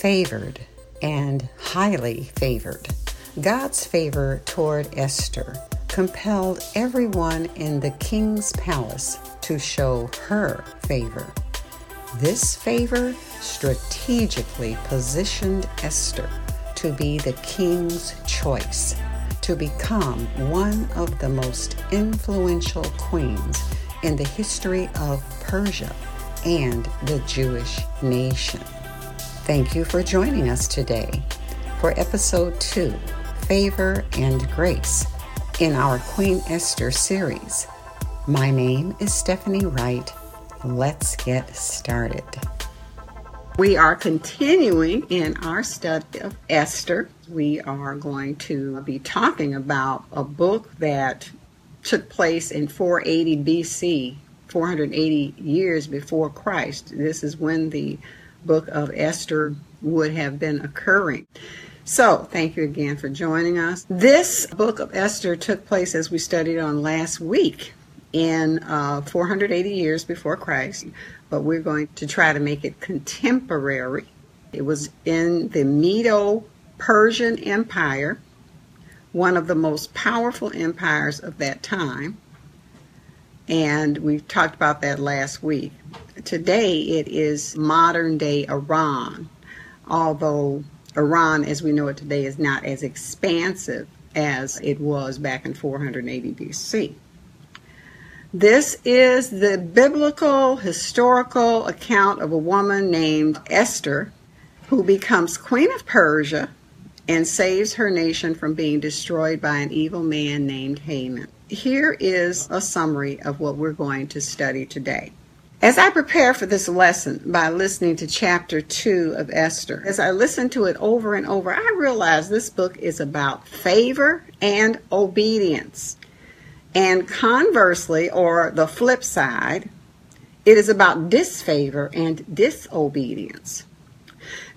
favored and highly favored. God's favor toward Esther compelled everyone in the king's palace to show her favor. This favor strategically positioned Esther to be the king's choice to become one of the most influential queens in the history of Persia and the Jewish nation. Thank you for joining us today for episode two Favor and Grace in our Queen Esther series. My name is Stephanie Wright. Let's get started. We are continuing in our study of Esther. We are going to be talking about a book that took place in 480 BC, 480 years before Christ. This is when the book of Esther would have been occurring. So, thank you again for joining us. This book of Esther took place as we studied on last week in uh, 480 years before Christ, but we're going to try to make it contemporary. It was in the Medo Persian Empire, one of the most powerful empires of that time. And we talked about that last week. Today it is modern day Iran, although Iran, as we know it today, is not as expansive as it was back in 480 BC. This is the biblical historical account of a woman named Esther who becomes queen of Persia and saves her nation from being destroyed by an evil man named Haman. Here is a summary of what we're going to study today. As I prepare for this lesson by listening to chapter 2 of Esther, as I listen to it over and over, I realize this book is about favor and obedience. And conversely, or the flip side, it is about disfavor and disobedience.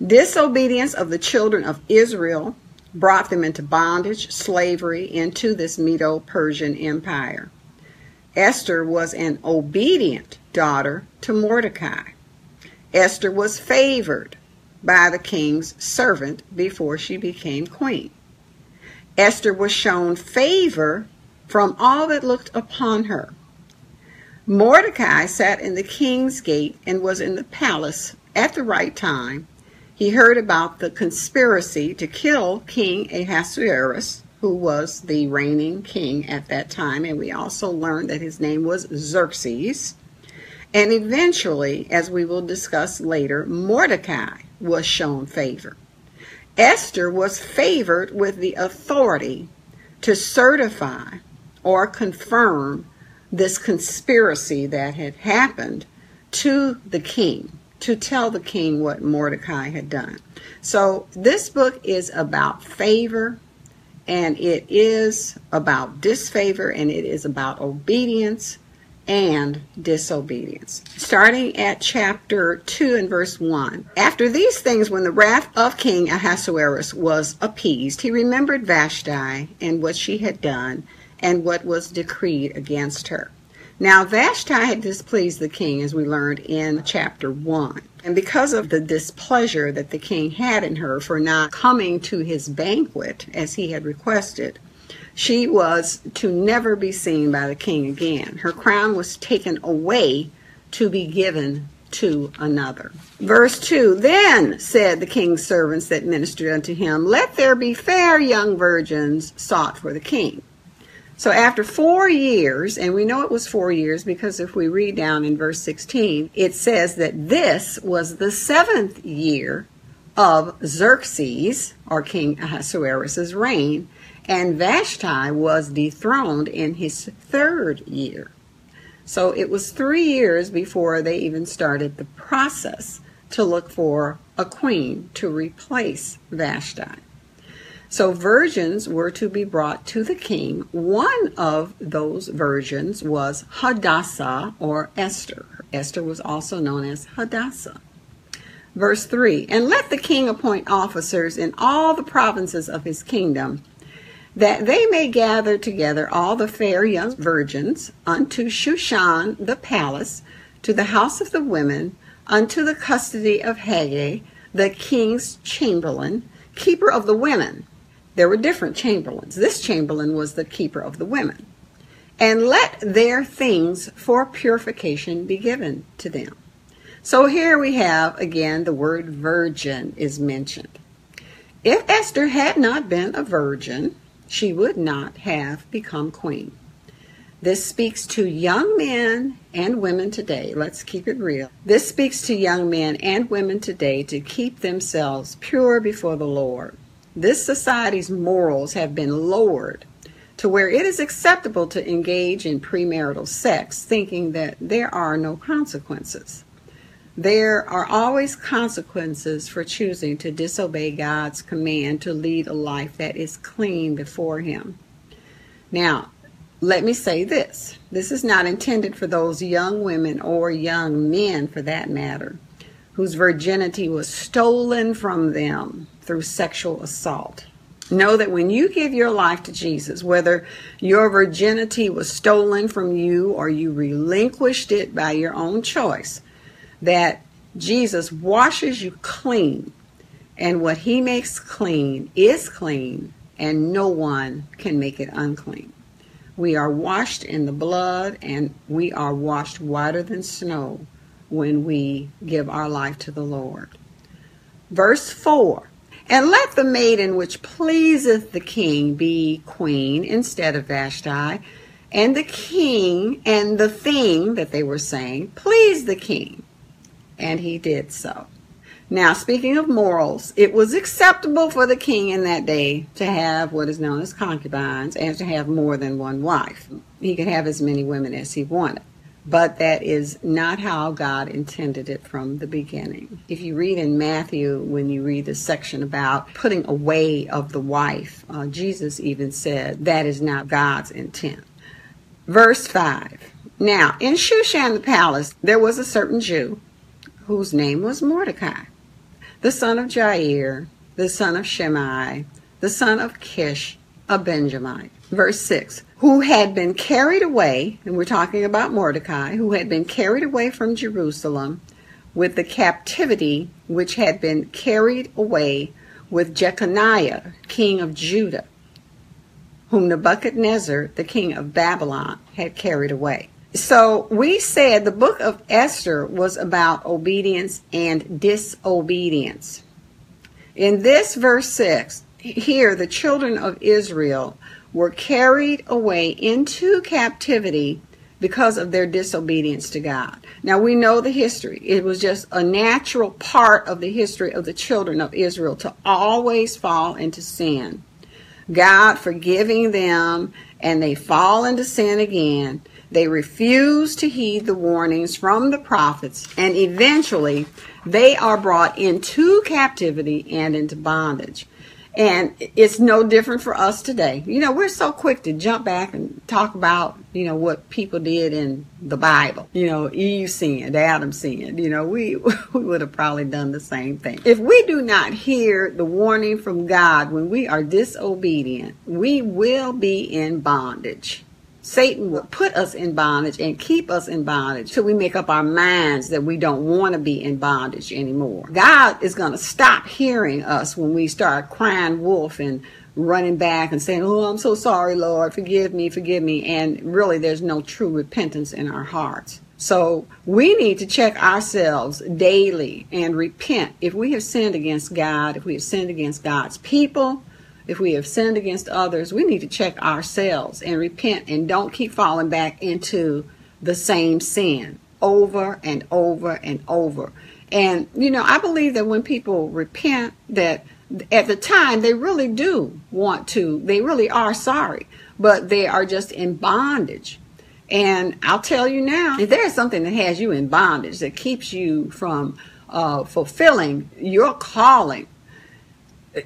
Disobedience of the children of Israel brought them into bondage, slavery, into this Medo Persian Empire. Esther was an obedient daughter to Mordecai. Esther was favored by the king's servant before she became queen. Esther was shown favor from all that looked upon her. Mordecai sat in the king's gate and was in the palace at the right time. He heard about the conspiracy to kill King Ahasuerus, who was the reigning king at that time, and we also learned that his name was Xerxes. And eventually, as we will discuss later, Mordecai was shown favor. Esther was favored with the authority to certify or confirm this conspiracy that had happened to the king, to tell the king what Mordecai had done. So this book is about favor and it is about disfavor and it is about obedience and disobedience. Starting at chapter 2 and verse 1. After these things, when the wrath of King Ahasuerus was appeased, he remembered Vashti and what she had done and what was decreed against her. Now, Vashti had displeased the king, as we learned in chapter 1. And because of the displeasure that the king had in her for not coming to his banquet as he had requested, she was to never be seen by the king again. Her crown was taken away to be given to another. Verse 2 Then said the king's servants that ministered unto him, Let there be fair young virgins sought for the king. So after four years, and we know it was four years because if we read down in verse 16, it says that this was the seventh year of Xerxes, or King Ahasuerus' reign, and Vashti was dethroned in his third year. So it was three years before they even started the process to look for a queen to replace Vashti. So virgins were to be brought to the king. One of those virgins was Hadassah or Esther. Esther was also known as Hadassah. Verse 3 And let the king appoint officers in all the provinces of his kingdom, that they may gather together all the fair young virgins unto Shushan the palace, to the house of the women, unto the custody of Hegai, the king's chamberlain, keeper of the women. There were different chamberlains. This chamberlain was the keeper of the women. And let their things for purification be given to them. So here we have again the word virgin is mentioned. If Esther had not been a virgin, she would not have become queen. This speaks to young men and women today. Let's keep it real. This speaks to young men and women today to keep themselves pure before the Lord. This society's morals have been lowered to where it is acceptable to engage in premarital sex, thinking that there are no consequences. There are always consequences for choosing to disobey God's command to lead a life that is clean before Him. Now, let me say this this is not intended for those young women or young men, for that matter, whose virginity was stolen from them through sexual assault. Know that when you give your life to Jesus, whether your virginity was stolen from you or you relinquished it by your own choice, that Jesus washes you clean, and what he makes clean is clean, and no one can make it unclean. We are washed in the blood, and we are washed whiter than snow when we give our life to the Lord. Verse 4 And let the maiden which pleaseth the king be queen instead of Vashti, and the king and the thing that they were saying pleased the king, and he did so. Now, speaking of morals, it was acceptable for the king in that day to have what is known as concubines and to have more than one wife. He could have as many women as he wanted. But that is not how God intended it from the beginning. If you read in Matthew, when you read the section about putting away of the wife, uh, Jesus even said that is not God's intent. Verse 5 Now, in Shushan the palace, there was a certain Jew whose name was Mordecai the son of Jair, the son of Shimei, the son of Kish, a Benjamite. Verse 6 Who had been carried away, and we're talking about Mordecai, who had been carried away from Jerusalem with the captivity which had been carried away with Jeconiah, king of Judah, whom Nebuchadnezzar, the king of Babylon, had carried away. So we said the book of Esther was about obedience and disobedience. In this verse 6, here the children of Israel were carried away into captivity because of their disobedience to God. Now we know the history. It was just a natural part of the history of the children of Israel to always fall into sin. God forgiving them and they fall into sin again they refuse to heed the warnings from the prophets, and eventually they are brought into captivity and into bondage. And it's no different for us today. You know, we're so quick to jump back and talk about, you know, what people did in the Bible. You know, Eve sinned, Adam sinned. You know, we, we would have probably done the same thing. If we do not hear the warning from God when we are disobedient, we will be in bondage. Satan will put us in bondage and keep us in bondage till we make up our minds that we don't want to be in bondage anymore. God is going to stop hearing us when we start crying wolf and running back and saying, Oh, I'm so sorry, Lord, forgive me, forgive me. And really, there's no true repentance in our hearts. So we need to check ourselves daily and repent if we have sinned against God, if we have sinned against God's people if we have sinned against others, we need to check ourselves and repent and don't keep falling back into the same sin over and over and over. And, you know, I believe that when people repent, that at the time they really do want to, they really are sorry, but they are just in bondage. And I'll tell you now, if there's something that has you in bondage that keeps you from uh, fulfilling your calling,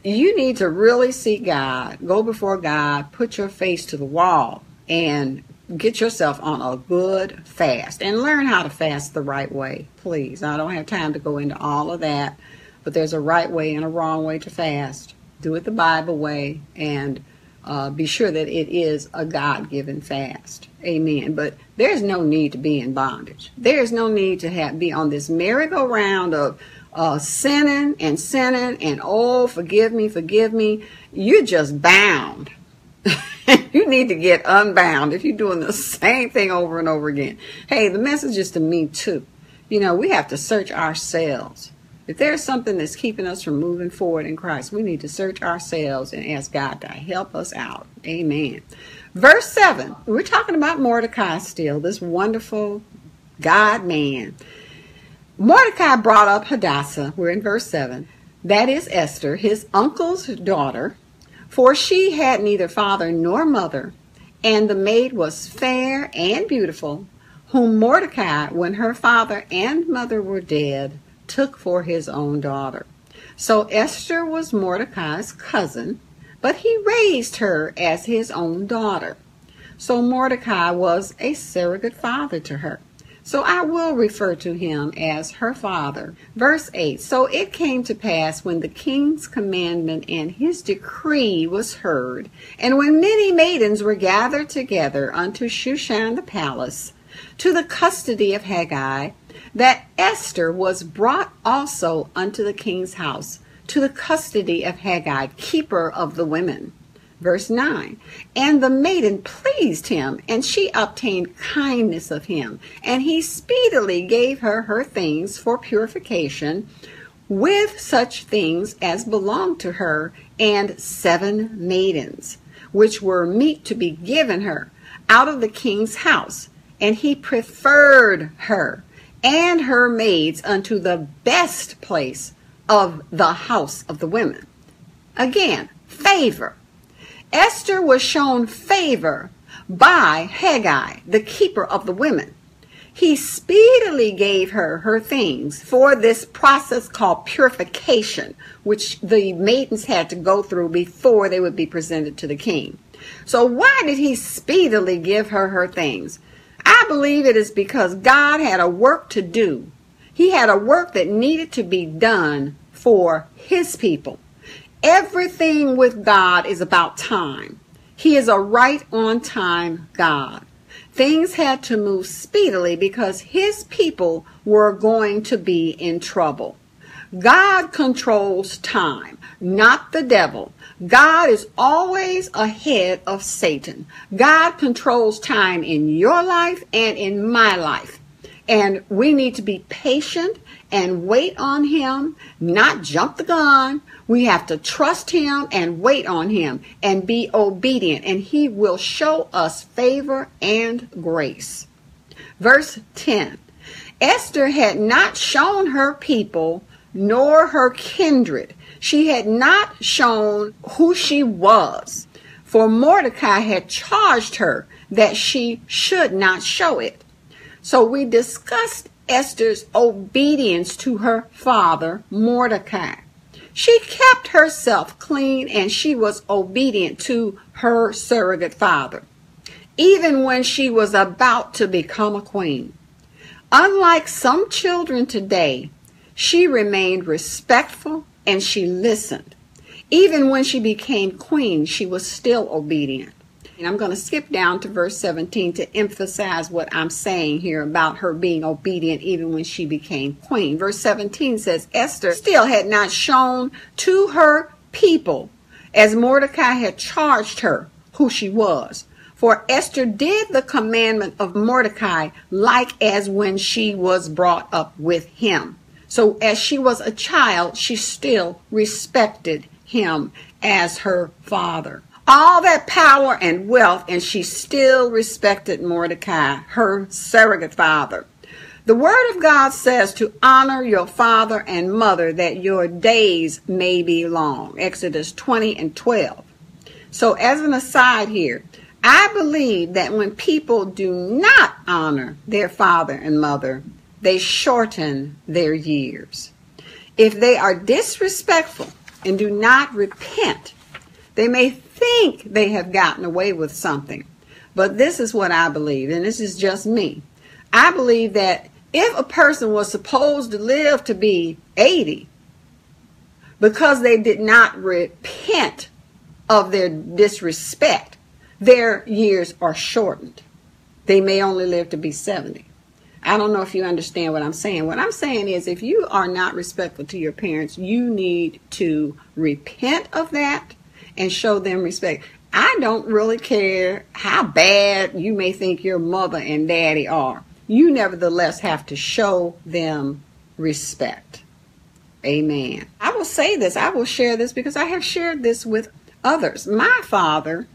you need to really seek God, go before God, put your face to the wall, and get yourself on a good fast and learn how to fast the right way, please. I don't have time to go into all of that, but there's a right way and a wrong way to fast. Do it the Bible way and uh, be sure that it is a God given fast. Amen. But there's no need to be in bondage. There's no need to have be on this merry-go-round of uh, sinning and sinning and oh, forgive me, forgive me, you're just bound. you need to get unbound if you're doing the same thing over and over again. Hey, the message is to me too. You know, we have to search ourselves. If there's something that's keeping us from moving forward in Christ, we need to search ourselves and ask God to help us out. Amen. Verse 7, we're talking about Mordecai still, this wonderful God man. Mordecai brought up Hadassah, we're in verse 7, that is Esther, his uncle's daughter, for she had neither father nor mother, and the maid was fair and beautiful, whom Mordecai, when her father and mother were dead, took for his own daughter. So Esther was Mordecai's cousin, but he raised her as his own daughter. So Mordecai was a surrogate father to her. So I will refer to him as her father. Verse 8 So it came to pass when the king's commandment and his decree was heard, and when many maidens were gathered together unto Shushan the palace, to the custody of Hegai, that Esther was brought also unto the king's house, to the custody of Hegai, keeper of the women. Verse 9 And the maiden pleased him, and she obtained kindness of him, and he speedily gave her her things for purification, with such things as belonged to her, and seven maidens, which were meet to be given her out of the king's house. And he preferred her and her maids unto the best place of the house of the women. Again, favor. Esther was shown favor by Hegai, the keeper of the women. He speedily gave her her things for this process called purification, which the maidens had to go through before they would be presented to the king. So, why did he speedily give her her things? I believe it is because God had a work to do. He had a work that needed to be done for his people. Everything with God is about time. He is a right on time God. Things had to move speedily because his people were going to be in trouble. God controls time, not the devil. God is always ahead of Satan. God controls time in your life and in my life. And we need to be patient and wait on Him, not jump the gun. We have to trust Him and wait on Him and be obedient, and He will show us favor and grace. Verse 10 Esther had not shown her people nor her kindred she had not shown who she was, for Mordecai had charged her that she should not show it. So we discussed Esther's obedience to her father, Mordecai. She kept herself clean and she was obedient to her surrogate father, even when she was about to become a queen. Unlike some children today, she remained respectful and she listened. Even when she became queen, she was still obedient. And I'm going to skip down to verse 17 to emphasize what I'm saying here about her being obedient even when she became queen. Verse 17 says, Esther still had not shown to her people, as Mordecai had charged her, who she was. For Esther did the commandment of Mordecai like as when she was brought up with him. So as she was a child, she still respected him as her father. All that power and wealth, and she still respected Mordecai, her surrogate father. The Word of God says to honor your father and mother that your days may be long. Exodus 20 and 12. So, as an aside here, I believe that when people do not honor their father and mother, they shorten their years. If they are disrespectful and do not repent, they may think they have gotten away with something. But this is what I believe, and this is just me. I believe that if a person was supposed to live to be 80, because they did not repent of their disrespect, their years are shortened. They may only live to be 70. I don't know if you understand what I'm saying. What I'm saying is if you are not respectful to your parents, you need to repent of that and show them respect. I don't really care how bad you may think your mother and daddy are. You nevertheless have to show them respect. Amen. I will say this, I will share this because I have shared this with others. My father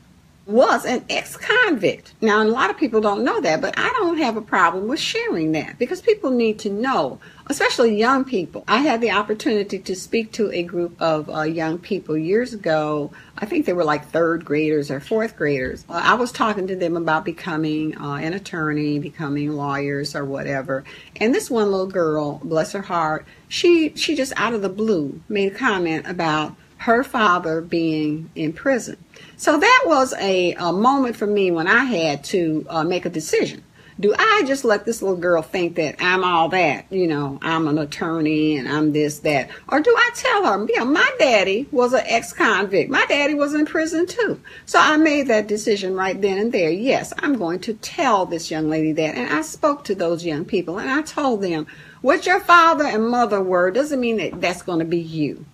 was an ex convict. Now, a lot of people don't know that, but I don't have a problem with sharing that because people need to know, especially young people. I had the opportunity to speak to a group of uh, young people years ago. I think they were like third graders or fourth graders. Uh, I was talking to them about becoming uh, an attorney, becoming lawyers or whatever. And this one little girl, bless her heart, she she just out of the blue made a comment about her father being in prison. So that was a, a moment for me when I had to uh, make a decision. Do I just let this little girl think that I'm all that, you know, I'm an attorney and I'm this, that? Or do I tell her, yeah, my daddy was an ex convict. My daddy was in prison too. So I made that decision right then and there. Yes, I'm going to tell this young lady that. And I spoke to those young people and I told them, what your father and mother were doesn't mean that that's going to be you.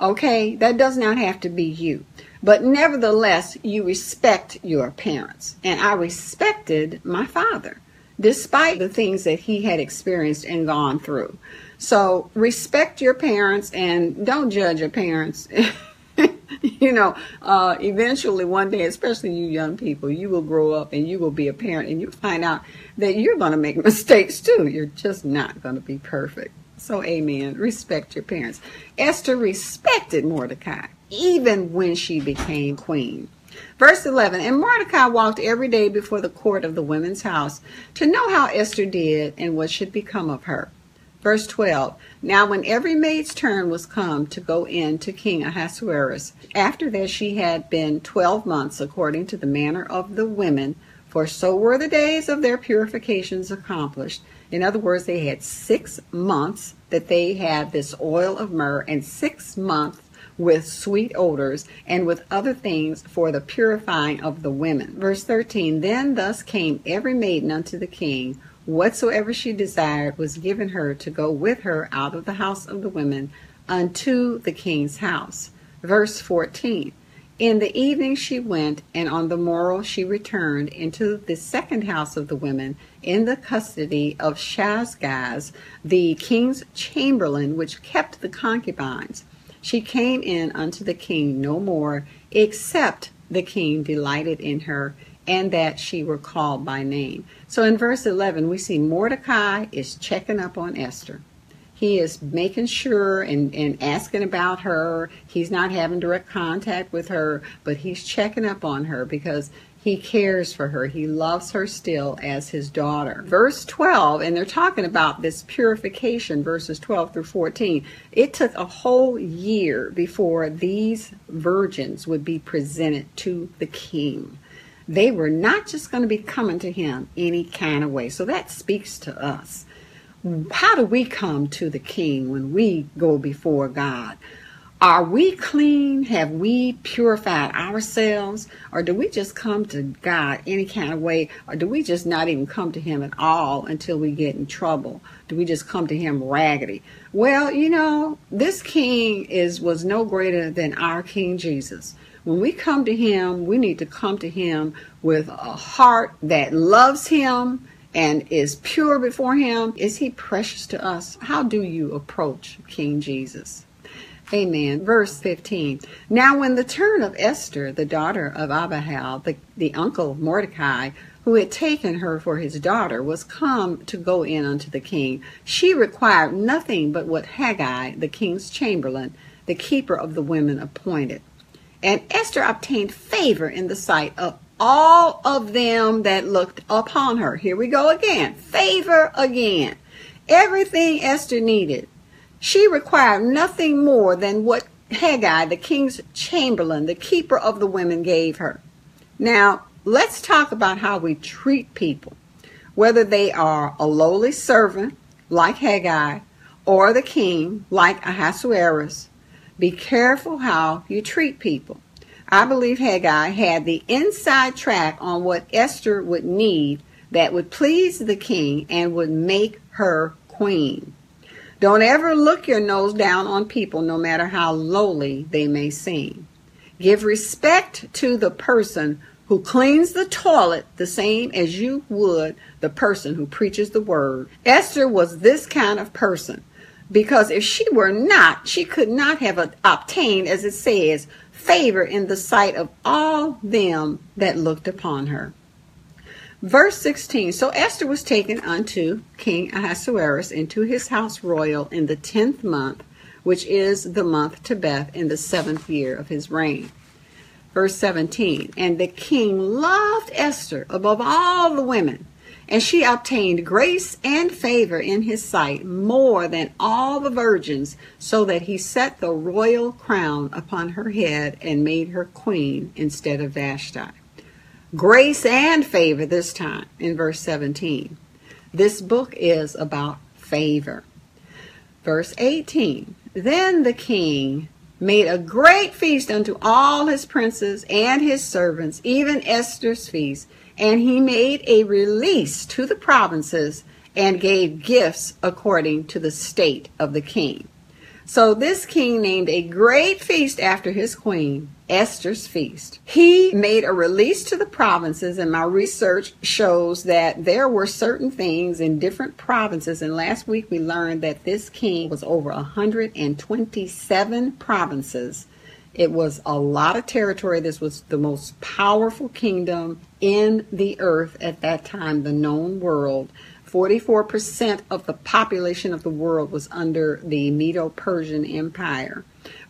Okay? That does not have to be you. But nevertheless, you respect your parents. And I respected my father, despite the things that he had experienced and gone through. So respect your parents and don't judge your parents. you know, uh, eventually one day, especially you young people, you will grow up and you will be a parent and you find out that you're going to make mistakes too. You're just not going to be perfect. So, amen. Respect your parents. Esther respected Mordecai even when she became queen. Verse 11 And Mordecai walked every day before the court of the women's house to know how Esther did and what should become of her. Verse 12 Now, when every maid's turn was come to go in to King Ahasuerus, after that she had been twelve months according to the manner of the women, for so were the days of their purifications accomplished. In other words, they had six months that they had this oil of myrrh, and six months with sweet odors and with other things for the purifying of the women. Verse 13 Then thus came every maiden unto the king. Whatsoever she desired was given her to go with her out of the house of the women unto the king's house. Verse 14 In the evening she went, and on the morrow she returned into the second house of the women in the custody of Shaashgaz, the king's chamberlain, which kept the concubines. She came in unto the king no more, except the king delighted in her, and that she were called by name. So in verse 11, we see Mordecai is checking up on Esther. He is making sure and, and asking about her. He's not having direct contact with her, but he's checking up on her because he cares for her. He loves her still as his daughter. Verse 12, and they're talking about this purification, verses 12 through 14. It took a whole year before these virgins would be presented to the king. They were not just going to be coming to him any kind of way. So that speaks to us. How do we come to the king when we go before God? Are we clean? Have we purified ourselves? Or do we just come to God any kind of way? Or do we just not even come to Him at all until we get in trouble? Do we just come to Him raggedy? Well, you know, this King is was no greater than our King Jesus. When we come to Him, we need to come to Him with a heart that loves Him and is pure before Him. Is He precious to us? How do you approach King Jesus? Amen. Verse 15. Now, when the turn of Esther, the daughter of Abihail, the, the uncle of Mordecai, who had taken her for his daughter, was come to go in unto the king, she required nothing but what Hegai, the king's chamberlain, the keeper of the women, appointed. And Esther obtained favor in the sight of all of them that looked upon her. Here we go again. Favor again. Everything Esther needed she required nothing more than what Hegai, the king's chamberlain, the keeper of the women, gave her. Now, let's talk about how we treat people, whether they are a lowly servant, like Hegai or the king, like Ahasuerus. Be careful how you treat people. I believe Hegai had the inside track on what Esther would need that would please the king and would make her queen. Don't ever look your nose down on people, no matter how lowly they may seem. Give respect to the person who cleans the toilet the same as you would the person who preaches the word. Esther was this kind of person because if she were not, she could not have obtained, as it says, favor in the sight of all them that looked upon her. Verse 16 So Esther was taken unto King Ahasuerus into his house royal in the tenth month, which is the month Tebeth, in the seventh year of his reign. Verse 17 And the king loved Esther above all the women, and she obtained grace and favor in his sight more than all the virgins, so that he set the royal crown upon her head and made her queen instead of Vashti grace and favor this time in verse 17. This book is about favor. Verse 18 Then the king made a great feast unto all his princes and his servants, even Esther's feast, and he made a release to the provinces and gave gifts according to the state of the king. So this king named a great feast after his queen, Esther's feast. He made a release to the provinces, and my research shows that there were certain things in different provinces. And last week we learned that this king was over 127 provinces. It was a lot of territory. This was the most powerful kingdom in the earth at that time, the known world. 44% of the population of the world was under the Medo Persian Empire.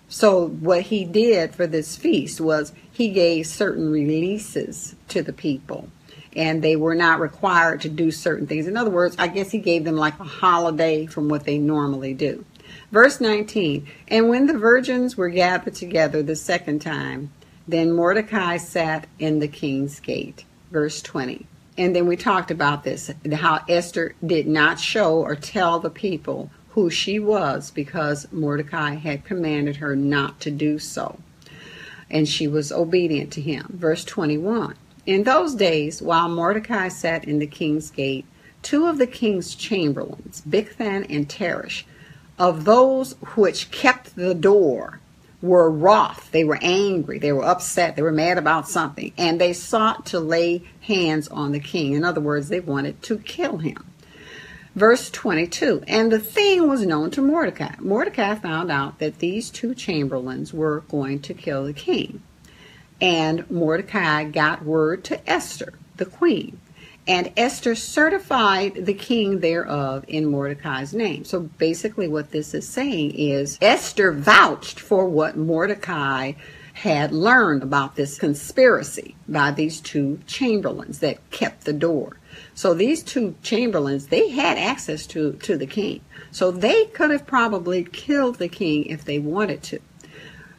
So, what he did for this feast was he gave certain releases to the people, and they were not required to do certain things. In other words, I guess he gave them like a holiday from what they normally do. Verse 19 And when the virgins were gathered together the second time, then Mordecai sat in the king's gate. Verse 20 and then we talked about this how Esther did not show or tell the people who she was because Mordecai had commanded her not to do so. And she was obedient to him. Verse 21 In those days, while Mordecai sat in the king's gate, two of the king's chamberlains, Bigthan and Teresh, of those which kept the door, were wroth. They were angry. They were upset. They were mad about something. And they sought to lay hands on the king. In other words, they wanted to kill him. Verse 22 And the thing was known to Mordecai. Mordecai found out that these two chamberlains were going to kill the king. And Mordecai got word to Esther, the queen. And Esther certified the king thereof in Mordecai's name. So basically, what this is saying is Esther vouched for what Mordecai had learned about this conspiracy by these two chamberlains that kept the door. So these two chamberlains, they had access to, to the king. So they could have probably killed the king if they wanted to.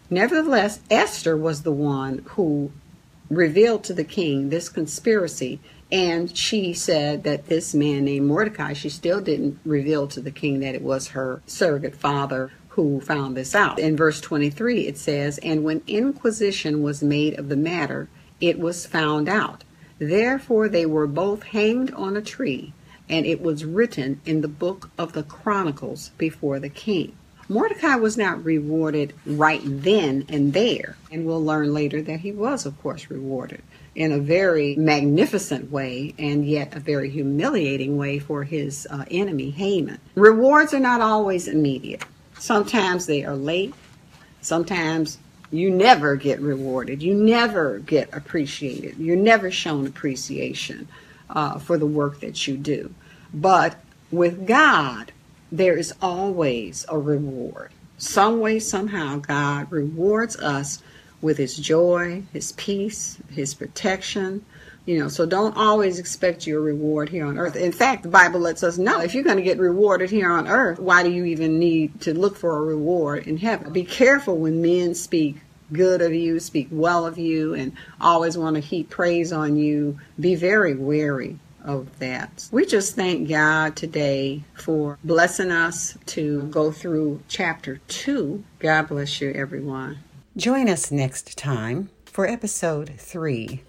Nevertheless, Esther was the one who revealed to the king this conspiracy and she said that this man named Mordecai, she still didn't reveal to the king that it was her surrogate father who found this out. In verse 23, it says, And when inquisition was made of the matter, it was found out. Therefore they were both hanged on a tree, and it was written in the book of the Chronicles before the king. Mordecai was not rewarded right then and there, and we'll learn later that he was, of course, rewarded in a very magnificent way and yet a very humiliating way for his uh, enemy, Haman. Rewards are not always immediate, sometimes they are late, sometimes you never get rewarded, you never get appreciated, you're never shown appreciation uh, for the work that you do. But with God, there is always a reward. Some way, somehow, God rewards us with his joy, his peace, his protection. You know, so don't always expect your reward here on earth. In fact, the Bible lets us know if you're going to get rewarded here on earth, why do you even need to look for a reward in heaven? Be careful when men speak good of you, speak well of you, and always want to heap praise on you. Be very wary of that. We just thank God today for blessing us to go through chapter 2. God bless you, everyone. Join us next time for episode 3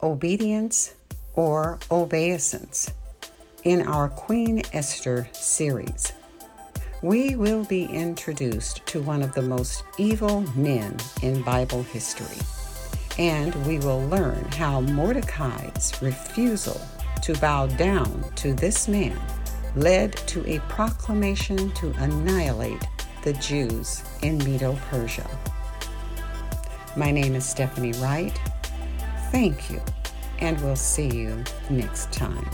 Obedience or obeisance in our Queen Esther series. We will be introduced to one of the most evil men in Bible history, and we will learn how Mordecai's refusal to bow down to this man led to a proclamation to annihilate the Jews in Medo Persia. My name is Stephanie Wright. Thank you, and we'll see you next time.